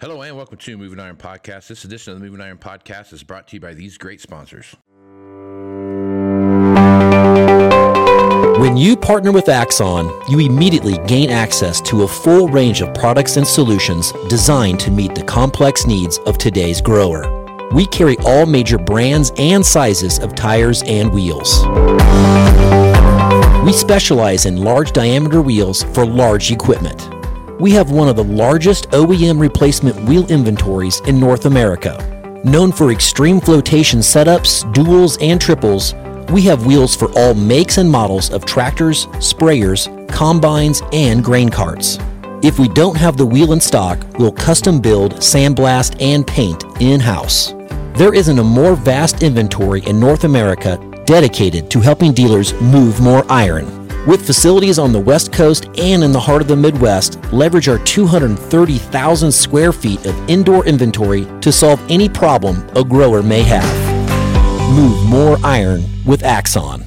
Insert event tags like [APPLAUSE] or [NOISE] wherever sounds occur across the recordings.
Hello and welcome to Moving Iron Podcast. This edition of the Moving Iron Podcast is brought to you by these great sponsors. When you partner with Axon, you immediately gain access to a full range of products and solutions designed to meet the complex needs of today's grower. We carry all major brands and sizes of tires and wheels. We specialize in large diameter wheels for large equipment. We have one of the largest OEM replacement wheel inventories in North America. Known for extreme flotation setups, duals, and triples, we have wheels for all makes and models of tractors, sprayers, combines, and grain carts. If we don't have the wheel in stock, we'll custom build, sandblast, and paint in house. There isn't a more vast inventory in North America dedicated to helping dealers move more iron. With facilities on the West Coast and in the heart of the Midwest, leverage our 230,000 square feet of indoor inventory to solve any problem a grower may have. Move more iron with Axon.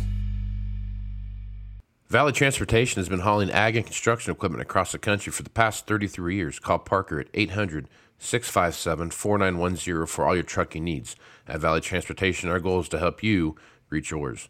Valley Transportation has been hauling ag and construction equipment across the country for the past 33 years. Call Parker at 800 657 4910 for all your trucking needs. At Valley Transportation, our goal is to help you reach yours.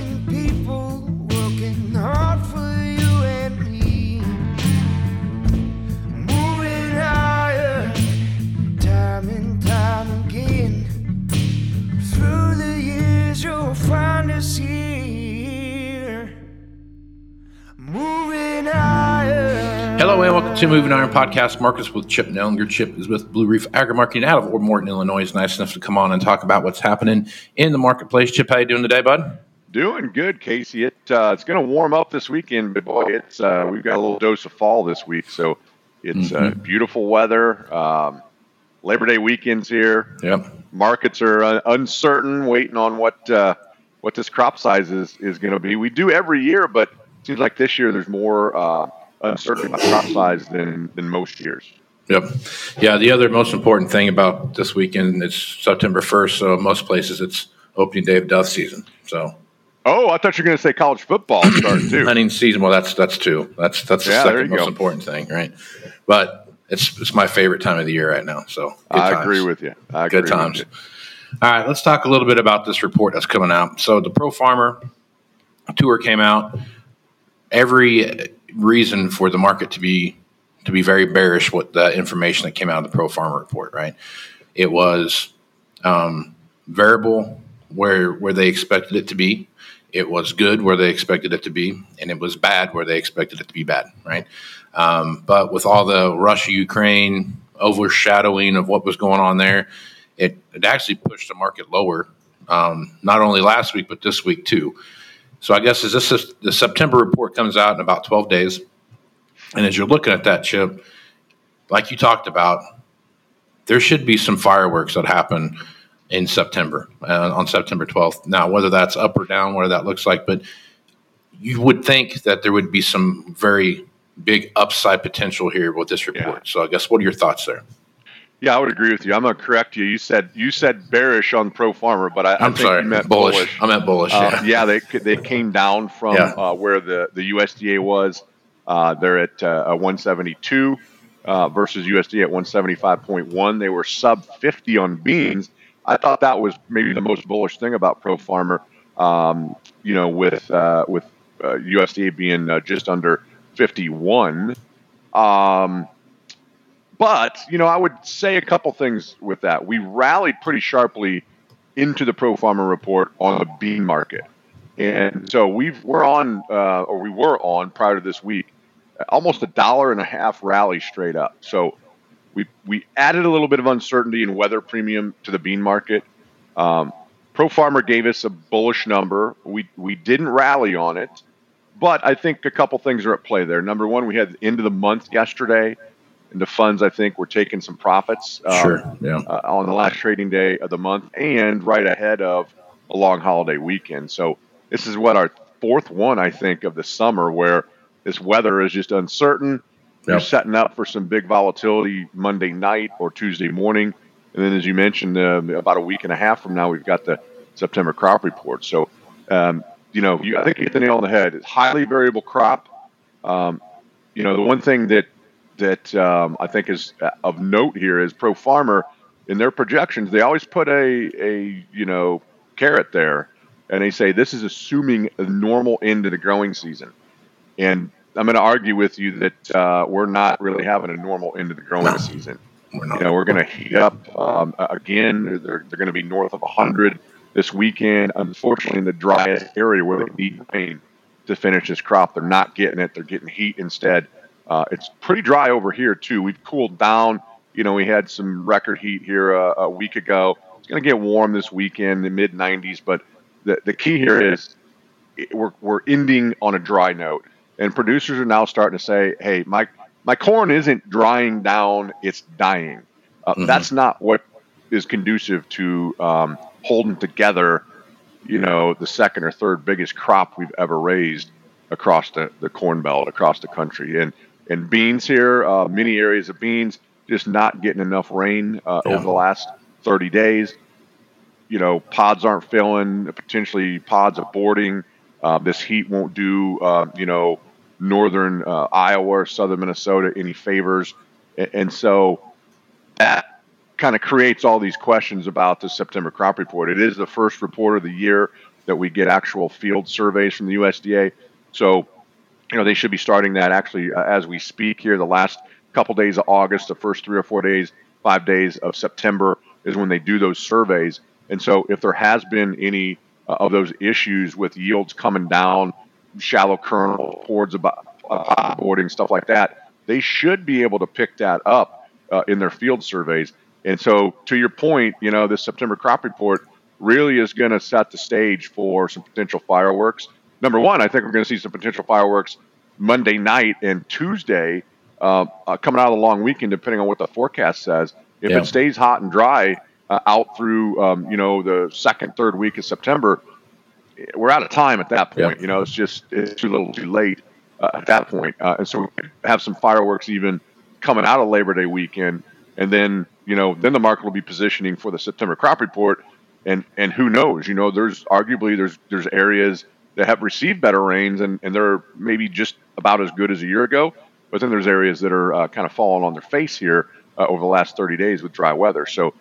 Hello and welcome to Moving Iron Podcast. Markets with Chip Nellinger. Chip is with Blue Reef Agri Marketing out of Morton, Illinois. Is nice enough to come on and talk about what's happening in the marketplace. Chip, how you doing today, bud? Doing good, Casey. It uh, it's going to warm up this weekend, but boy, it's uh, we've got a little dose of fall this week, so it's uh, beautiful weather. Um, Labor Day weekends here. Yep. Markets are uh, uncertain, waiting on what uh, what this crop size is is going to be. We do every year, but it seems like this year there's more uh, uncertainty about crop size than than most years. Yep. Yeah. The other most important thing about this weekend is September 1st. So most places it's opening day of dove season. So Oh, I thought you were going to say college football starting too. [CLEARS THROAT] hunting season. Well, that's that's two. That's that's the Yeah, second most go. important thing, right? But it's it's my favorite time of the year right now. So I times. agree with you. I Good times. you. All right, let's talk a little bit about this report that's coming out. So the Pro Farmer tour came out. Every reason for the market to be to be very bearish with the information that came out of the Pro Farmer report. Right, it was um, variable where where they expected it to be. It was good where they expected it to be, and it was bad where they expected it to be bad. Right, um, but with all the Russia Ukraine overshadowing of what was going on there, it, it actually pushed the market lower, um, not only last week, but this week too. So I guess as this is, the September report comes out in about 12 days, and as you're looking at that chip, like you talked about, there should be some fireworks that happen in September, uh, on September 12th. Now, whether that's up or down, whether that looks like, but you would think that there would be some very big upside potential here with this report. So I guess what are your thoughts there? Yeah, I would agree with you. I'm gonna correct you. You said you said bearish on Pro Farmer, but I, think sorry, you meant bullish. bullish. I meant bullish. Uh, yeah. yeah, they they came down from Yeah. uh, where the, the USDA was. Uh, they're at uh, 172 uh, versus USDA at 175.1. They were sub 50 on beans. I thought that was maybe the most bullish thing about Pro Farmer. Um, you know, with uh, with uh, USDA being uh, just under 51. Um, but you know, I would say a couple things with that. We rallied pretty sharply into the Pro Farmer report on the bean market, and so we've we're on, uh, or we were on prior to this week, almost a dollar and a half rally straight up. So we we added a little bit of uncertainty and weather premium to the bean market. Um, Pro Farmer gave us a bullish number. We we didn't rally on it, but I think a couple things are at play there. Number one, we had the end of the month yesterday, and the funds I think were taking some profits. um, Sure. Yeah. uh, on the last trading day of the month and right ahead of a long holiday weekend. So this is what our fourth one, I think, of the summer where this weather is just uncertain. You're setting up for some big volatility Monday night or Tuesday morning. And then, as you mentioned, uh, about a week and a half from now, we've got the September crop report. So, um, you know, you, I think you hit the nail on the head. It's highly variable crop. Um, you know, the one thing that that um, I think is uh, of note here is Pro Farmer in their projections. They always put a a you know carrot there, and they say this is assuming a normal end to the growing season. And I'm going to argue with you that uh, we're not really having a normal end to the growing No. season. We're You know, we're going to heat up um, again. They're, they're going to be north of 100 this weekend. Unfortunately, in the driest area where they need rain to finish this crop, they're not getting it. They're getting heat instead. Uh, it's pretty dry over here too. We've cooled down. You know, we had some record heat here a, a week ago. It's going to get warm this weekend, the mid 90s. But the, the key here is we're, we're ending on a dry note, and producers are now starting to say, "Hey, my my corn isn't drying down; it's dying." Uh, Mhm. That's not what is conducive to um, holding together. You know, the second or third biggest crop we've ever raised across the, the corn belt across the country, and and beans here, uh, many areas of beans just not getting enough rain uh, Yeah. over the last 30 days you know, pods aren't filling, potentially pods aborting. Uh, this heat won't do, uh, you know, northern uh, Iowa or southern Minnesota any favors. And, and so that kind of creates all these questions about the September crop report. It is the first report of the year that we get actual field surveys from the USDA. So, you know, they should be starting that actually uh, as we speak here. The last couple days of August, the first three or four days, five days of September is when they do those surveys. And so, if there has been any uh, of those issues with yields coming down, shallow kernel boards about uh, boarding stuff like that, they should be able to pick that up uh, in their field surveys. And so, to your point, you know, this September crop report really is going to set the stage for some potential fireworks. Number one, I think we're going to see some potential fireworks Monday night and Tuesday uh, uh, coming out of the long weekend, depending on what the forecast says. If Yeah. it stays hot and dry uh, out through, um, you know, the second, third week of September, we're out of time at that point. Yeah. You know, it's just it's too little, too late uh, at that point. Uh, and so we have some fireworks even coming out of Labor Day weekend, and then you know, then the market will be positioning for the September crop report. And and who knows? You know, there's arguably there's there's areas that have received better rains, and and they're maybe just about as good as a year ago. But then there's areas that are uh, kind of falling on their face here uh, over the last 30 days with dry weather. So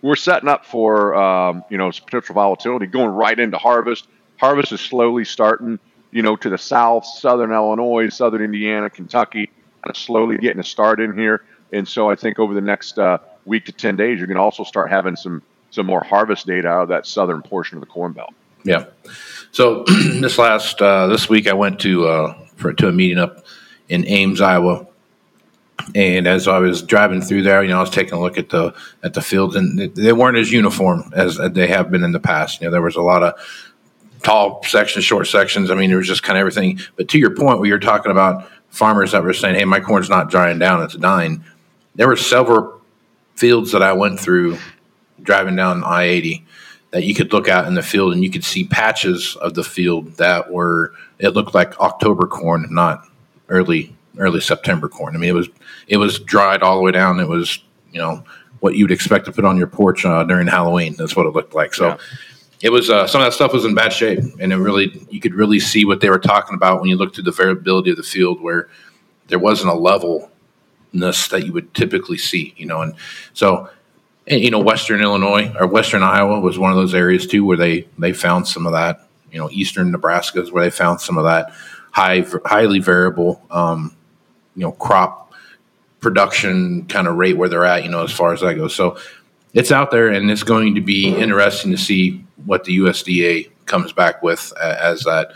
we're setting up for um, you know some potential volatility going right into harvest. Harvest is slowly starting, you know, to the south, southern Illinois, southern Indiana, Kentucky, kind of slowly getting a start in here. And so I think over the next uh, week to ten days, you're going to also start having some some more harvest data out of that southern portion of the Corn Belt. Yeah. So [CLEARS THROAT] this last uh, this week, I went to uh, for to a meeting up in Ames, Iowa, and as I was driving through there, you know, I was taking a look at the at the fields, and they- weren't as uniform as they have been in the past. You know, there was a lot of tall sections, short sections. I mean, there was just kind of everything. But to your point, where you're talking about farmers that were saying, "Hey, my corn's not drying down; it's dying." There were several fields that I went through driving down I eighty that you could look out in the field and you could see patches of the field that were it looked like October corn, not early early September corn. I mean, it was it was dried all the way down. It was you know what you'd expect to put on your porch uh, during Halloween. That's what it looked like. So. Yeah. It was uh, some of that stuff was in bad shape, and it really you could really see what they were talking about when you looked through the variability of the field, where there wasn't a levelness that you would typically see, you know. And so, and, you know, Western Illinois or Western Iowa was one of those areas too where they they found some of that. You know, Eastern Nebraska is where they found some of that high highly variable, um, you know, crop production kind of rate where they're at. You know, as far as that goes. So it's out there, and it's going to be interesting to see what the USDA comes back with as that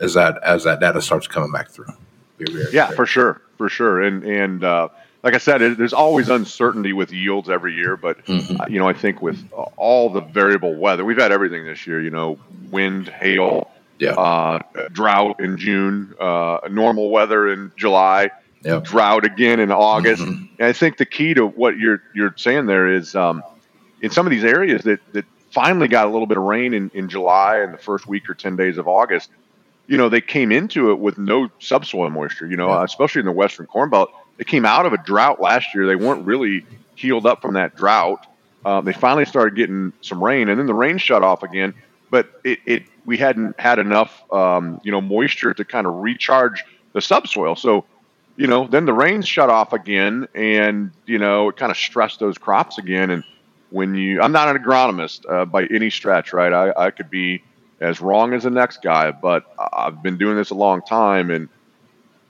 as that as that data starts coming back through. Very Yeah, for sure, for sure. And and uh, like I said, it, there's always uncertainty with yields every year, but Mhm. uh, you know, I think with all the variable weather, we've had everything this year. You know, wind, hail, Yeah. uh, drought in June, uh, normal weather in July, drought again in August. Mhm. And I think the key to what you're you're saying there is um, in some of these areas that that finally got a little bit of rain in, in July and the first week or ten days of August. You know, they came into it with no subsoil moisture. You know, Yeah. especially in the Western Corn Belt, they came out of a drought last year. They weren't really healed up from that drought. Uh, they finally started getting some rain, and then the rain shut off again. But it, it we hadn't had enough, um, you know, moisture to kind of recharge the subsoil. So you know, then the rains shut off again, and you know, it kind of stressed those crops again. And when you, I'm not an agronomist uh, by any stretch, right? I, I could be as wrong as the next guy, but I've been doing this a long time. And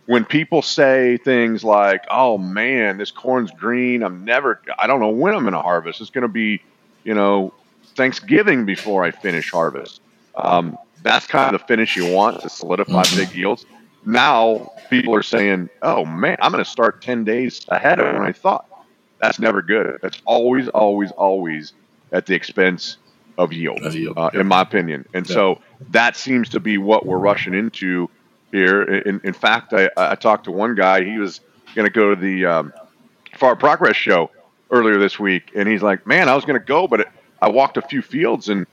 when people say things like, "Oh man, this corn's green," I'm never, I don't know when I'm going to harvest. It's going to be, you know, Thanksgiving before I finish harvest. Um, that's kind of the finish you want to solidify Mhm. big yields. Now people are saying, "Oh man, I'm going to start 10 days ahead of when I thought." That's never good. That's always, always, always at the expense of yield, Of yield, uh, yeah. in my opinion. And Yeah. so that seems to be what we're rushing into here. In, in fact, I, I talked to one guy. He was going to go to the um, Farm Progress show earlier this week, and he's like, "Man, I was going to go, but it, I walked a few fields and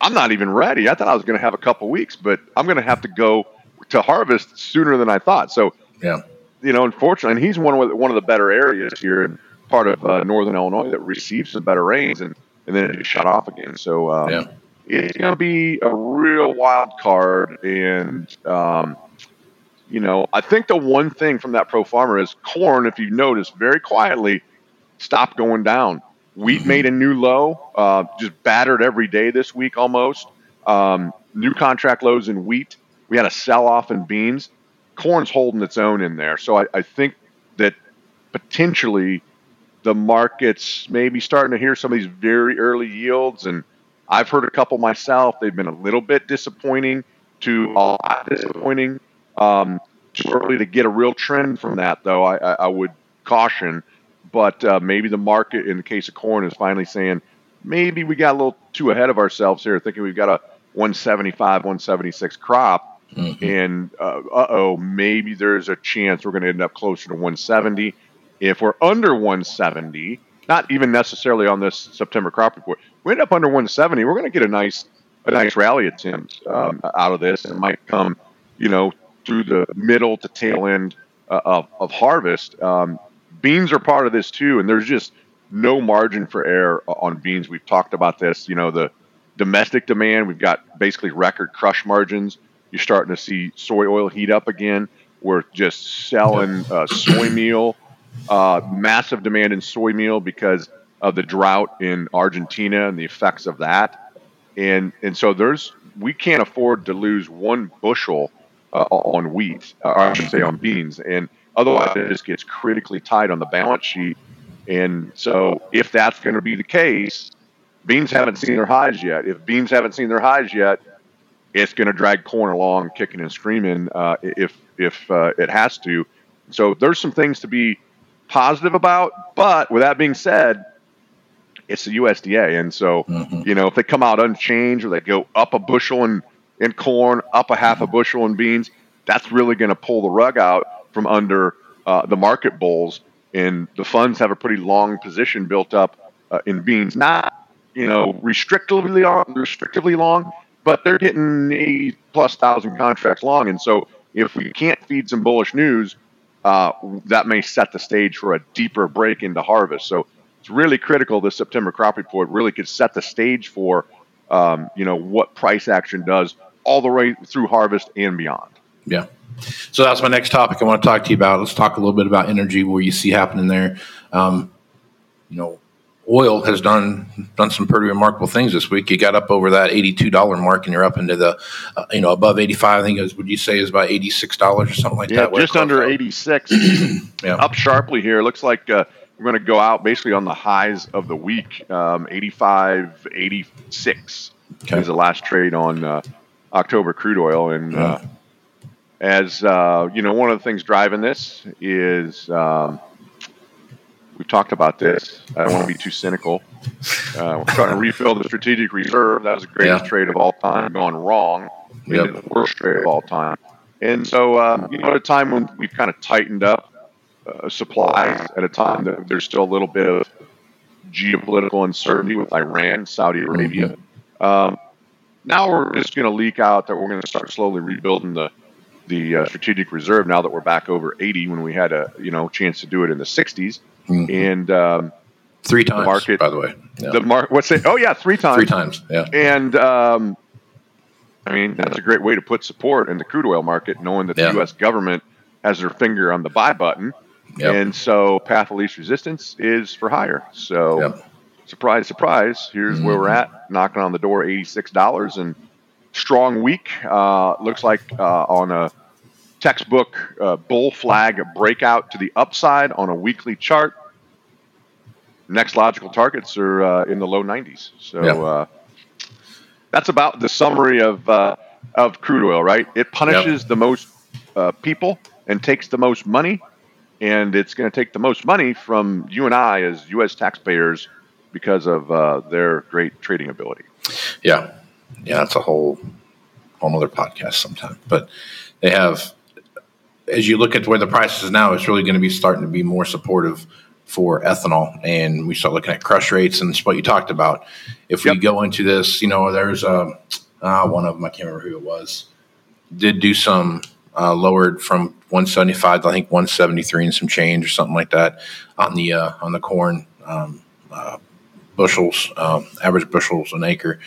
I'm not even ready. I thought I was going to have a couple weeks, but I'm going to have to go to harvest sooner than I thought." So Yeah. you know, unfortunately, and he's one of the, one of the better areas here in part of uh, northern Illinois that receives some better rains, and and then it just shut off again. So um, Yeah. it's going to be a real wild card, and um, you know, I think the one thing from that pro farmer is corn. If you notice, very quietly stopped going down. Wheat Mhm. made a new low, uh, just battered every day this week almost. Um, new contract lows in wheat. We had a sell off in beans. Corn's holding its own in there. So I, I think that potentially the market's maybe starting to hear some of these very early yields. And I've heard a couple myself. They've been a little bit disappointing to a lot disappointing. Um, too early to get a real trend from that, though. I, I, I would caution. But uh, maybe the market, in the case of corn, is finally saying maybe we got a little too ahead of ourselves here, thinking we've got a 175, 176 crop. Mhm. And uh oh, maybe there's a chance we're going to end up closer to 170. If we're under 170, not even necessarily on this September crop report, we end up under 170, we're going to get a nice a nice rally attempt um, out of this, and it might come, you know, through the middle to tail end uh, of, of harvest. Um, beans are part of this too, and there's just no margin for error on beans. We've talked about this. You know, the domestic demand, we've got basically record crush margins. You're starting to see soy oil heat up again. We're just selling uh, soy meal, uh, massive demand in soy meal because of the drought in Argentina and the effects of that. And and so there's we can't afford to lose one bushel uh, on wheat, or I should say on beans, and otherwise it just gets critically tight on the balance sheet. And so if that's going to be the case, beans haven't seen their highs yet. If beans haven't seen their highs yet, it's going to drag corn along, kicking and screaming uh, if if uh, it has to. So there's some things to be positive about. But with that being said, it's the USDA, and so Mhm. you know if they come out unchanged or they go up a bushel in in corn, up a half a bushel in beans, that's really going to pull the rug out from under uh, the market bulls. And the funds have a pretty long position built up uh, in beans, not you know restrictively long, restrictively long, but they're getting 80 plus thousand contracts long. And so if we can't feed some bullish news, uh, that may set the stage for a deeper break into harvest. So it's really critical. This September crop report really could set the stage for um, you know what price action does all the way through harvest and beyond. Yeah. So that's my next topic I want to talk to you about. Let's talk a little bit about energy, where you see happening there. Um, you know, oil has done done some pretty remarkable things this week. You got up over that eighty-two dollar mark, and you're up into the, uh, you know, above eighty-five. I think it was. Would you say is about eighty-six dollars or something like Yeah, that? just under 86, [CLEARS THROAT] Yeah. up sharply here. Looks like uh, we're going to go out basically on the highs of the week. Um, 85, 86 Okay. is the last trade on uh, October crude oil, and uh, as uh, you know, one of the things driving this is um, we've talked about this. I don't want to be too cynical. Uh, we're trying to refill the strategic reserve. That was the greatest Yeah. trade of all time, gone wrong. Yep. the worst trade of all time. And so, uh, you know, at a time when we've kind of tightened up uh, supplies, at a time that there's still a little bit of geopolitical uncertainty with Iran, Saudi Arabia. Um, now we're just going to leak out that we're going to start slowly rebuilding the the uh, strategic reserve. Now that we're back over 80, when we had a you know chance to do it in the 60s, Mhm. and um, Three times, market- by the way. Yeah. the mark what's it? Oh yeah, three times. Three times. Yeah. And um, I mean, that's a great way to put support in the crude oil market, knowing that Yeah. the U.S. government has their finger on the buy button. Yep. And so, path of least resistance is for higher. So, Yep. Surprise, surprise, here's where we're at, knocking on the door, $86. And strong week. Uh, looks like uh, on a textbook uh, bull flag breakout to the upside on a weekly chart. Next logical targets are uh, in the low 90s. So, Yeah. uh, that's about the summary of uh, of crude oil, right? It punishes the most uh, people and takes the most money, and it's going to take the most money from you and I as U.S. taxpayers because of uh, their great trading ability. Yeah, yeah, that's a whole whole other podcast sometime. But they have, as you look at where the price is now, it's really going to be starting to be more supportive for ethanol, and we start looking at crush rates and what you talked about. If we go into this, you know, there's um, uh, one of them I can't remember who it was, did do some uh, lowered from 175 to I think 173 and some change or something like that on the uh, on the corn. Um, uh, bushels, um, average bushels an acre.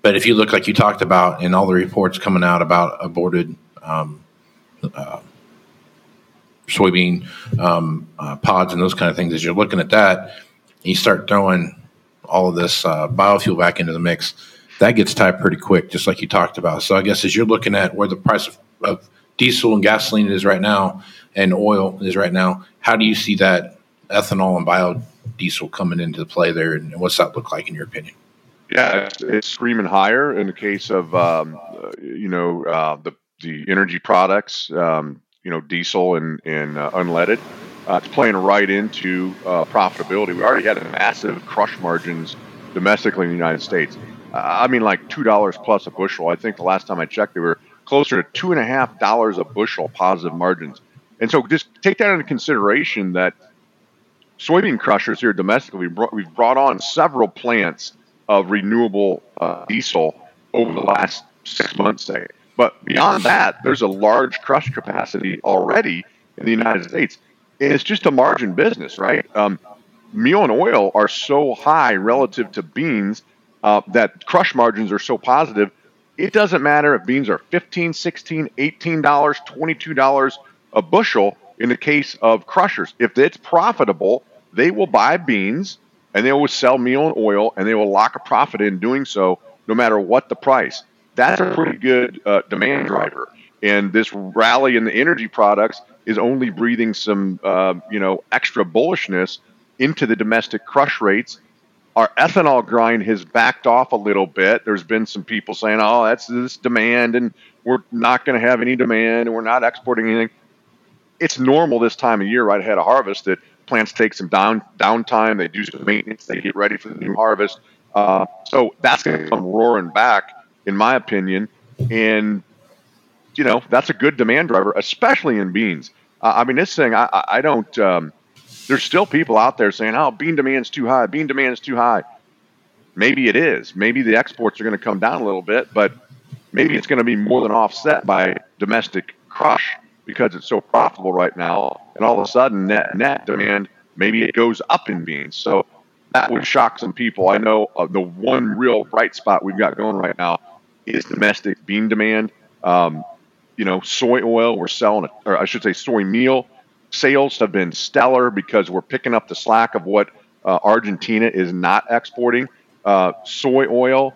But if you look like you talked about in all the reports coming out about aborted um, uh, soybean um, uh, pods and those kind of things, as you're looking at that, you start throwing all of this uh, biofuel back into the mix. That gets tied pretty quick, just like you talked about. So I guess as you're looking at where the price of, of diesel and gasoline is right now, and oil is right now, how do you see that ethanol and biodiesel coming into play there, and what's that look like in your opinion? Yeah, it's, it's screaming higher in the case of um, you know uh, the the energy products, um, you know diesel and and uh, unleaded. Uh, it's playing right into uh, profitability. We already had a massive crush margins domestically in the United States. I mean, like two dollars plus a bushel. I think the last time I checked, they were closer to two and a half dollars a bushel positive margins. And so, just take that into consideration that soybean crushers here domestically, we've brought on several plants of renewable uh, diesel over the last six months, say. But beyond that, there's a large crush capacity already in the United States. And it's just a margin business, right? Um, meal and oil are so high relative to beans uh, that crush margins are so positive. It doesn't matter if beans are 15, 16, 18 dollars, 22 dollars a bushel in the case of crushers. If it's profitable, they will buy beans and they will sell meal and oil and they will lock a profit in doing so no matter what the price. That's a pretty good uh, demand driver. And this rally in the energy products is only breathing some, uh, you know, extra bullishness into the domestic crush rates. Our ethanol grind has backed off a little bit. There's been some people saying, "Oh, that's this demand, and we're not going to have any demand, and we're not exporting anything." It's normal this time of year, right ahead of harvest, that plants take some down downtime. They do some maintenance. They get ready for the new harvest. Uh, so that's going to come roaring back, in my opinion. And you know that's a good demand driver, especially in beans. Uh, I mean, this thing, I, I, don't. Um, there's still people out there saying, "Oh, bean demand's too high. Bean demand's too high." Maybe it is. Maybe the exports are going to come down a little bit, but maybe it's going to be more than offset by domestic crush because it's so profitable right now. And all of a sudden, net net demand maybe it goes up in beans. So that would shock some people. I know uh, the one real bright spot we've got going right now is domestic bean demand. Um, you know, soy oil, we're selling, it, or I should say, soy meal sales have been stellar because we're picking up the slack of what uh, Argentina is not exporting. Uh, soy oil,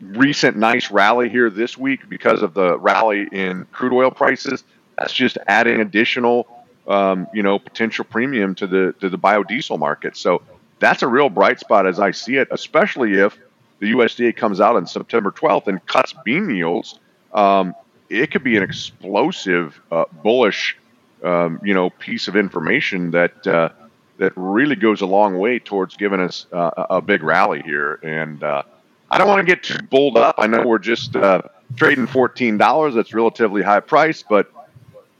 recent nice rally here this week because of the rally in crude oil prices. That's just adding additional, um, you know, potential premium to the to the biodiesel market. So that's a real bright spot as I see it, especially if the USDA comes out on September 12th and cuts bean yields. Um, it could be an explosive, uh, bullish, um, you know, piece of information that uh, that really goes a long way towards giving us uh, a big rally here. And uh, I don't want to get too bulled up. I know we're just uh, trading fourteen dollars. That's relatively high price, but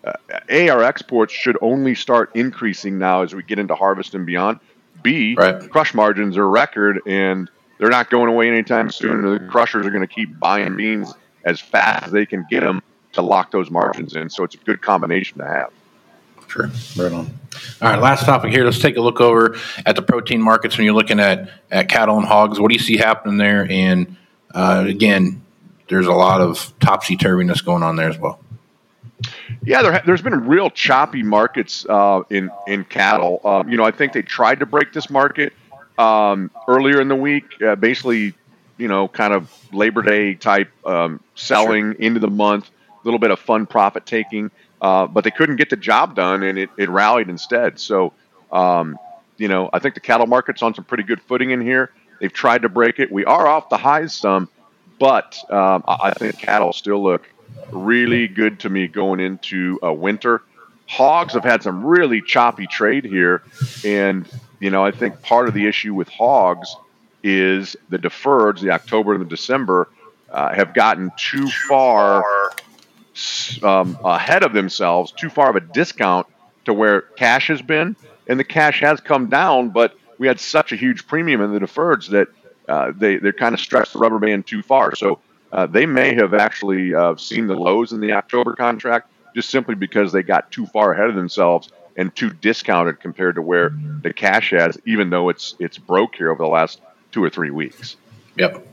uh, A, our exports should only start increasing now as we get into harvest and beyond. B, Right. crush margins are record and they're not going away anytime soon. The crushers are going to keep buying beans as fast as they can get them to lock those margins in. So it's a good combination to have. Sure, right on. All right, last topic here. Let's take a look over at the protein markets when you're looking at at cattle and hogs. What do you see happening there? And uh, again, there's a lot of topsy turviness going on there as well. Yeah, there, there's been real choppy markets uh, in in cattle. Um, you know, I think they tried to break this market um, earlier in the week. Uh, basically, you know, kind of Labor Day type um, selling into the month, a little bit of fun profit taking, uh, but they couldn't get the job done, and it, it rallied instead. So, um, you know, I think the cattle market's on some pretty good footing in here. They've tried to break it. We are off the highs some, but um, I think cattle still look really good to me going into uh, winter. Hogs have had some really choppy trade here, and you know I think part of the issue with hogs is the deferreds, the October and the December, uh, have gotten too far um, ahead of themselves, too far of a discount to where cash has been, and the cash has come down, but we had such a huge premium in the deferreds that uh, they they kind of stretched the rubber band too far. So uh, they may have actually uh, seen the lows in the October contract just simply because they got too far ahead of themselves and too discounted compared to where the cash has, even though it's it's broke here over the last two or three weeks. Yep.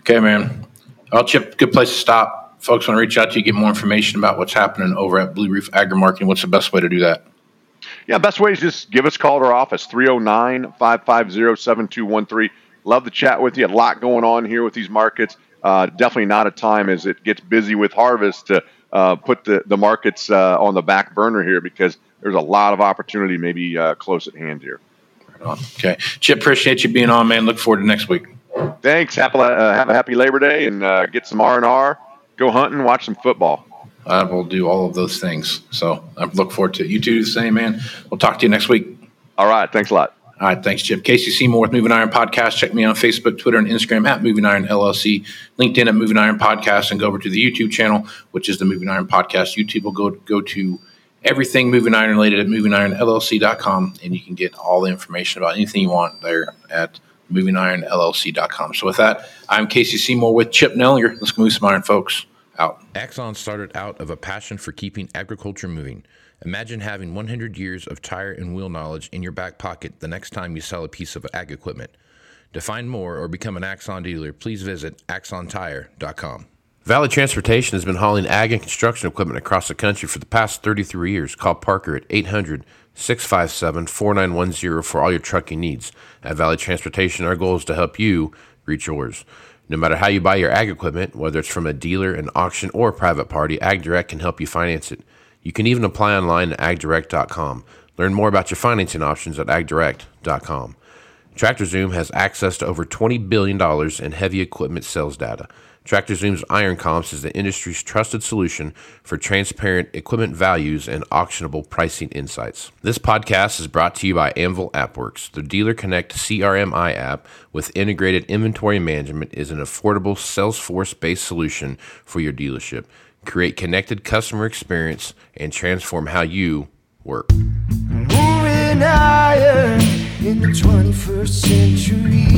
Okay, man. Well, Chip, good place to stop. Folks want to reach out to you, get more information about what's happening over at Blue Reef Agri Marketing. What's the best way to do that? Yeah, best way is just give us a call at our office, 309 550 7213. Love to chat with you. A lot going on here with these markets. Uh, definitely not a time as it gets busy with harvest to uh, put the, the markets uh, on the back burner here because there's a lot of opportunity maybe uh, close at hand here. Okay. Chip, appreciate you being on, man. Look forward to next week. Thanks. Happy, uh, have a happy Labor Day and uh, get some R&R. Go hunting, watch some football. I will do all of those things. So I look forward to it. You do the same, man. We'll talk to you next week. All right. Thanks a lot. All right, thanks, Chip. Casey Seymour with Moving Iron Podcast. Check me on Facebook, Twitter, and Instagram at Moving Iron LLC, LinkedIn at Moving Iron Podcast, and go over to the YouTube channel, which is the Moving Iron Podcast. YouTube will go go to everything Moving Iron related at movingironllc.com, and you can get all the information about anything you want there at movingironllc.com. So with that, I'm Casey Seymour with Chip Nellinger. Let's move some iron, folks. Out. Axon started out of a passion for keeping agriculture moving. Imagine having 100 years of tire and wheel knowledge in your back pocket the next time you sell a piece of ag equipment. To find more or become an Axon dealer, please visit axontire.com. Valley Transportation has been hauling ag and construction equipment across the country for the past 33 years. Call Parker at 800 657 4910 for all your trucking needs. At Valley Transportation, our goal is to help you reach yours. No matter how you buy your ag equipment, whether it's from a dealer, an auction, or a private party, AgDirect can help you finance it. You can even apply online at agdirect.com. Learn more about your financing options at agdirect.com. TractorZoom has access to over $20 billion in heavy equipment sales data. TractorZoom's Iron Comps is the industry's trusted solution for transparent equipment values and auctionable pricing insights. This podcast is brought to you by Anvil AppWorks. The Dealer Connect CRMI app with integrated inventory management is an affordable Salesforce based solution for your dealership. Create connected customer experience and transform how you work. Moving higher in the 21st century.